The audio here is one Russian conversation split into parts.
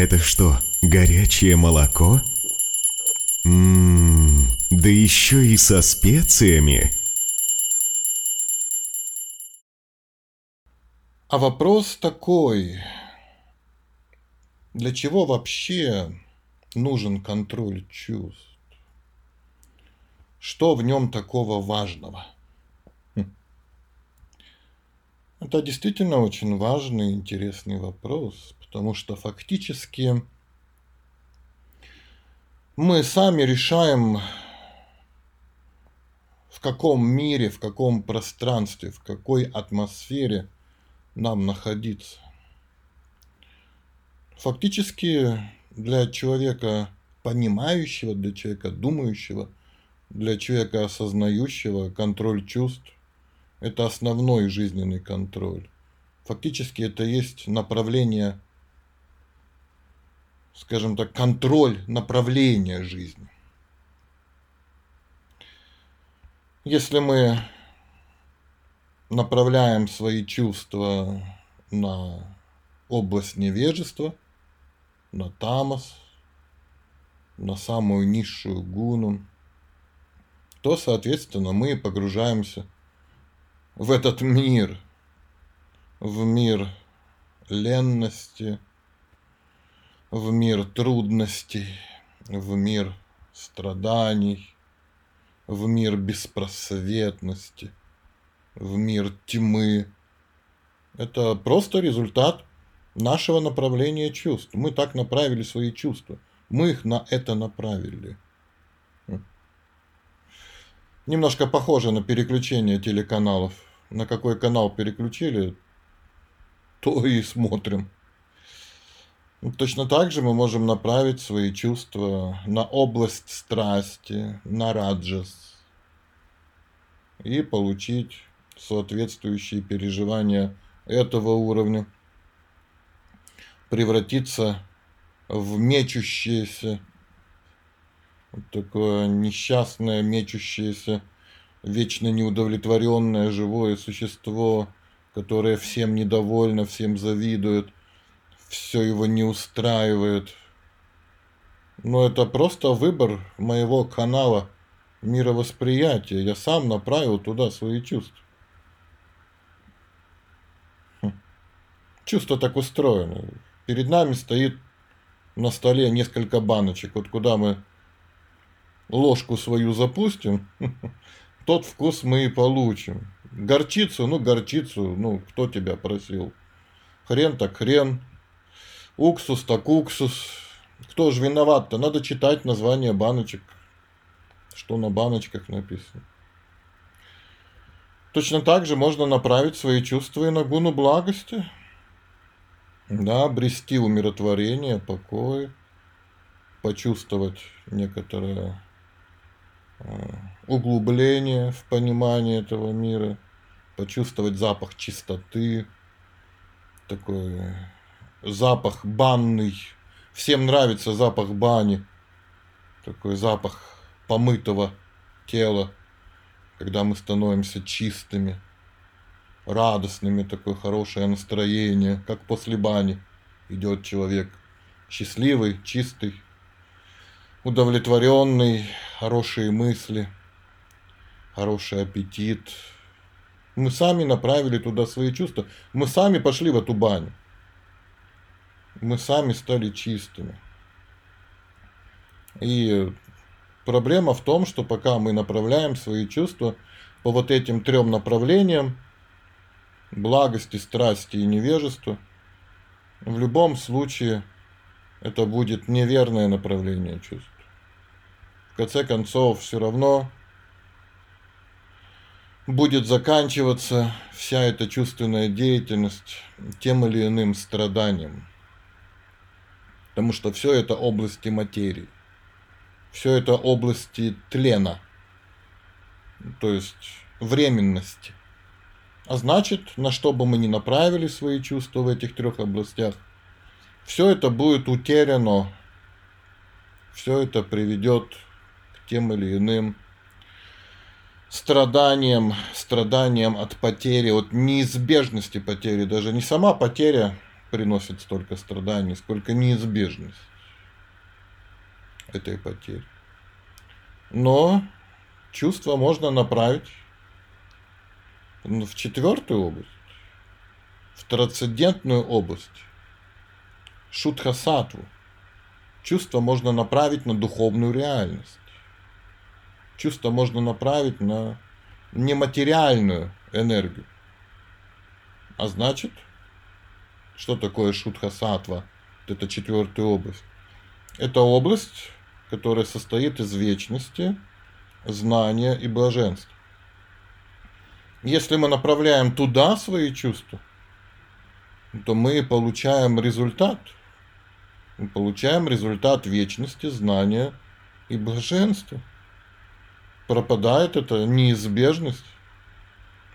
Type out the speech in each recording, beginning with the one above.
Это что, горячее молоко? Ммм, да еще и со специями. А вопрос такой. Для чего вообще нужен контроль чувств? Что в нем такого важного? Хм. Это действительно очень важный и интересный вопрос, потому что фактически мы сами решаем, в каком мире, в каком пространстве, в какой атмосфере нам находиться. Фактически для человека понимающего, для человека думающего – для человека осознающего контроль чувств – это основной жизненный контроль. Фактически это есть направление, скажем так, контроль направления жизни. Если мы направляем свои чувства на область невежества, на тамос, на самую низшую гуну, то, соответственно, мы погружаемся в этот мир, в мир ленности, в мир трудностей, в мир страданий, в мир беспросветности, в мир тьмы. Это просто результат нашего направления чувств. Мы так направили свои чувства. Мы их на это направили. Немножко похоже на переключение телеканалов. На какой канал переключили, то и смотрим. Точно так же мы можем направить свои чувства на область страсти, на раджас, и получить соответствующие переживания этого уровня, превратиться в мечущееся такое несчастное, мечущееся, вечно неудовлетворенное живое существо, которое всем недовольно, всем завидует, все его не устраивает. Но это просто выбор моего канала мировосприятия. Я сам направил туда свои чувства. Хм. Чувство так устроено. Перед нами стоит на столе несколько баночек. Вот куда мы ложку свою запустим, тот вкус мы и получим. Горчицу, ну горчицу, ну кто тебя просил? Хрен так хрен. Уксус так уксус. Кто же виноват-то? Надо читать название баночек. Что на баночках написано. Точно так же можно направить свои чувства и на гуну благости. Да, обрести умиротворение, покой, почувствовать некоторое Э, углубление в понимание этого мира, почувствовать запах чистоты, такой запах банный. Всем нравится запах бани, такой запах помытого тела, когда мы становимся чистыми, радостными, такое хорошее настроение, как после бани идет человек счастливый, чистый, удовлетворенный, хорошие мысли, хороший аппетит. Мы сами направили туда свои чувства. Мы сами пошли в эту баню. Мы сами стали чистыми. И проблема в том, что пока мы направляем свои чувства по вот этим трем направлениям, благости, страсти и невежества, в любом случае это будет неверное направление чувств конце концов, все равно будет заканчиваться вся эта чувственная деятельность тем или иным страданием. Потому что все это области материи. Все это области тлена. То есть временности. А значит, на что бы мы ни направили свои чувства в этих трех областях, все это будет утеряно, все это приведет тем или иным страданием, страданием от потери, от неизбежности потери, даже не сама потеря приносит столько страданий, сколько неизбежность этой потери. Но чувство можно направить в четвертую область, в трансцендентную область, шутхасатву. Чувство можно направить на духовную реальность. Чувство можно направить на нематериальную энергию. А значит, что такое шутхасатва? Это четвертая область. Это область, которая состоит из вечности, знания и блаженства. Если мы направляем туда свои чувства, то мы получаем результат. Мы получаем результат вечности, знания и блаженства. Пропадает эта неизбежность,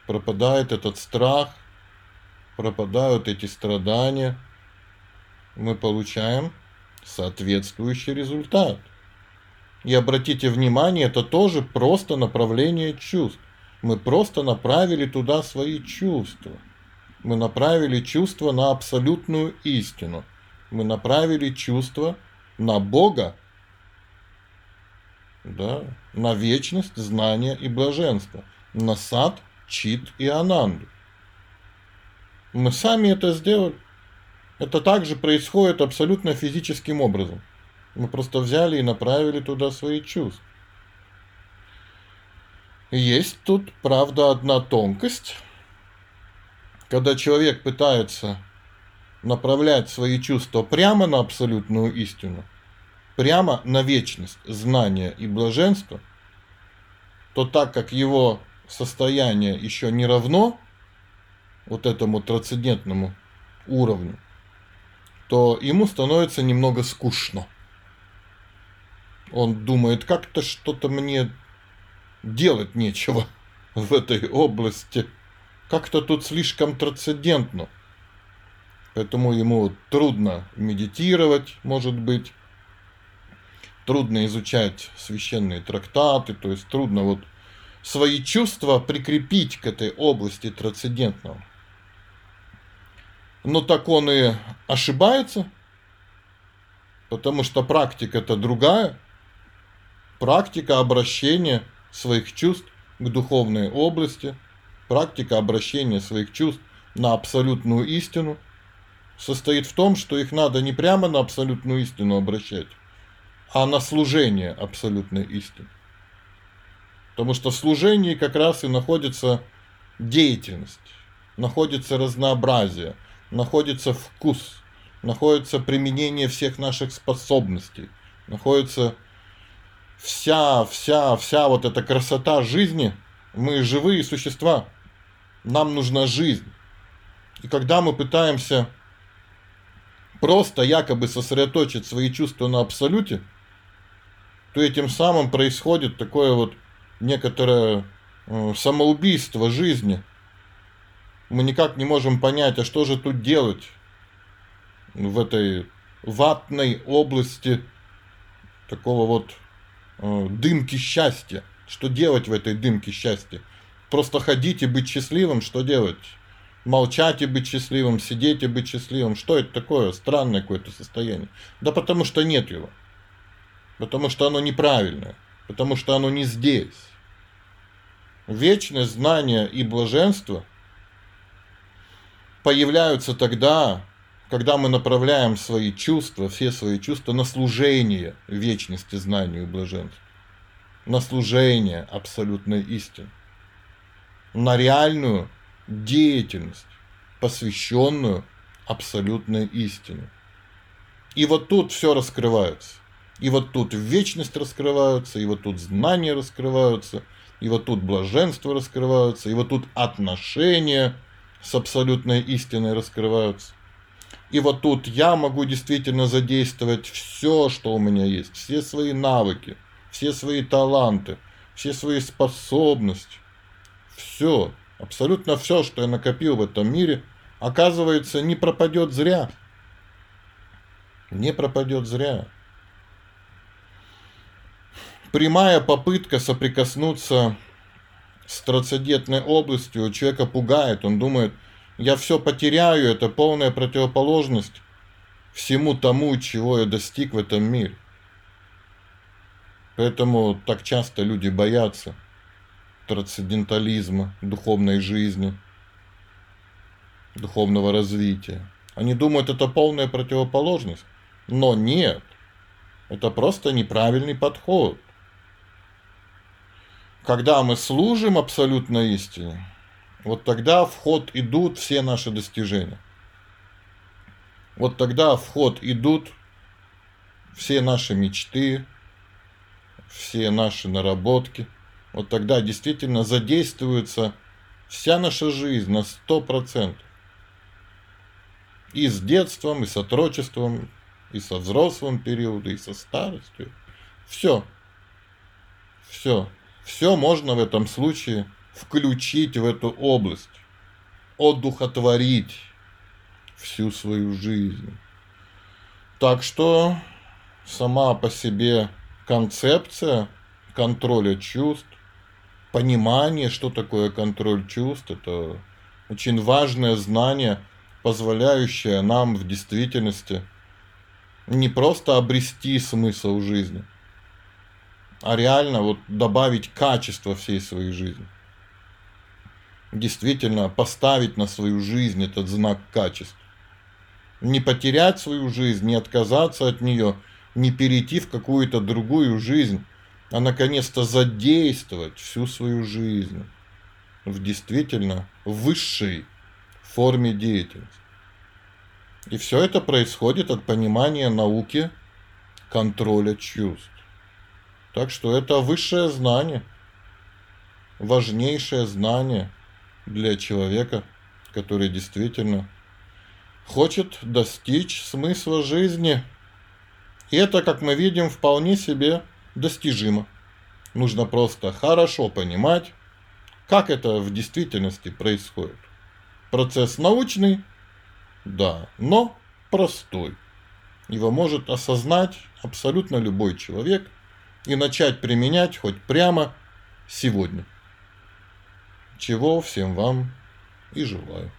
пропадает этот страх, пропадают эти страдания. Мы получаем соответствующий результат. И обратите внимание, это тоже просто направление чувств. Мы просто направили туда свои чувства. Мы направили чувства на абсолютную истину. Мы направили чувства на Бога, да, на вечность, знания и блаженство, на сад, чит и ананду. Мы сами это сделали. Это также происходит абсолютно физическим образом. Мы просто взяли и направили туда свои чувства. Есть тут, правда, одна тонкость. Когда человек пытается направлять свои чувства прямо на абсолютную истину, прямо на вечность, знания и блаженство, то так как его состояние еще не равно вот этому трансцендентному уровню, то ему становится немного скучно. Он думает, как-то что-то мне делать нечего в этой области. Как-то тут слишком трансцендентно. Поэтому ему трудно медитировать, может быть. Трудно изучать священные трактаты, то есть трудно вот свои чувства прикрепить к этой области трансцендентного. Но так он и ошибается, потому что практика это другая. Практика обращения – своих чувств к духовной области, практика обращения своих чувств на абсолютную истину состоит в том, что их надо не прямо на абсолютную истину обращать, а на служение абсолютной истины. Потому что в служении как раз и находится деятельность, находится разнообразие, находится вкус, находится применение всех наших способностей, находится вся, вся, вся вот эта красота жизни, мы живые существа, нам нужна жизнь. И когда мы пытаемся просто якобы сосредоточить свои чувства на абсолюте, то этим самым происходит такое вот некоторое э, самоубийство жизни. Мы никак не можем понять, а что же тут делать в этой ватной области такого вот Э, дымки счастья. Что делать в этой дымке счастья? Просто ходить и быть счастливым, что делать? Молчать и быть счастливым, сидеть и быть счастливым. Что это такое? Странное какое-то состояние. Да потому что нет его. Потому что оно неправильное. Потому что оно не здесь. Вечное знание и блаженство появляются тогда, когда мы направляем свои чувства, все свои чувства на служение вечности, знанию и блаженству, на служение абсолютной истины, на реальную деятельность, посвященную абсолютной истине. И вот тут все раскрывается. И вот тут вечность раскрывается, и вот тут знания раскрываются, и вот тут блаженство раскрываются, и вот тут отношения с абсолютной истиной раскрываются. И вот тут я могу действительно задействовать все, что у меня есть, все свои навыки, все свои таланты, все свои способности. Все, абсолютно все, что я накопил в этом мире, оказывается, не пропадет зря. Не пропадет зря. Прямая попытка соприкоснуться с трансцендентной областью человека пугает. Он думает, я все потеряю, это полная противоположность всему тому, чего я достиг в этом мире. Поэтому так часто люди боятся трансцендентализма, духовной жизни, духовного развития. Они думают, это полная противоположность. Но нет. Это просто неправильный подход. Когда мы служим абсолютной истине, вот тогда в ход идут все наши достижения. Вот тогда в ход идут все наши мечты, все наши наработки. Вот тогда действительно задействуется вся наша жизнь на сто процентов. И с детством, и с отрочеством, и со взрослым периодом, и со старостью. Все. Все. Все можно в этом случае включить в эту область. Одухотворить всю свою жизнь. Так что сама по себе концепция контроля чувств, понимание, что такое контроль чувств, это очень важное знание, позволяющее нам в действительности не просто обрести смысл жизни, а реально вот добавить качество всей своей жизни. Действительно поставить на свою жизнь этот знак качества. Не потерять свою жизнь, не отказаться от нее, не перейти в какую-то другую жизнь, а наконец-то задействовать всю свою жизнь в действительно высшей форме деятельности. И все это происходит от понимания науки контроля чувств. Так что это высшее знание, важнейшее знание для человека, который действительно хочет достичь смысла жизни. И это, как мы видим, вполне себе достижимо. Нужно просто хорошо понимать, как это в действительности происходит. Процесс научный, да, но простой. Его может осознать абсолютно любой человек и начать применять хоть прямо сегодня. Чего всем вам и желаю.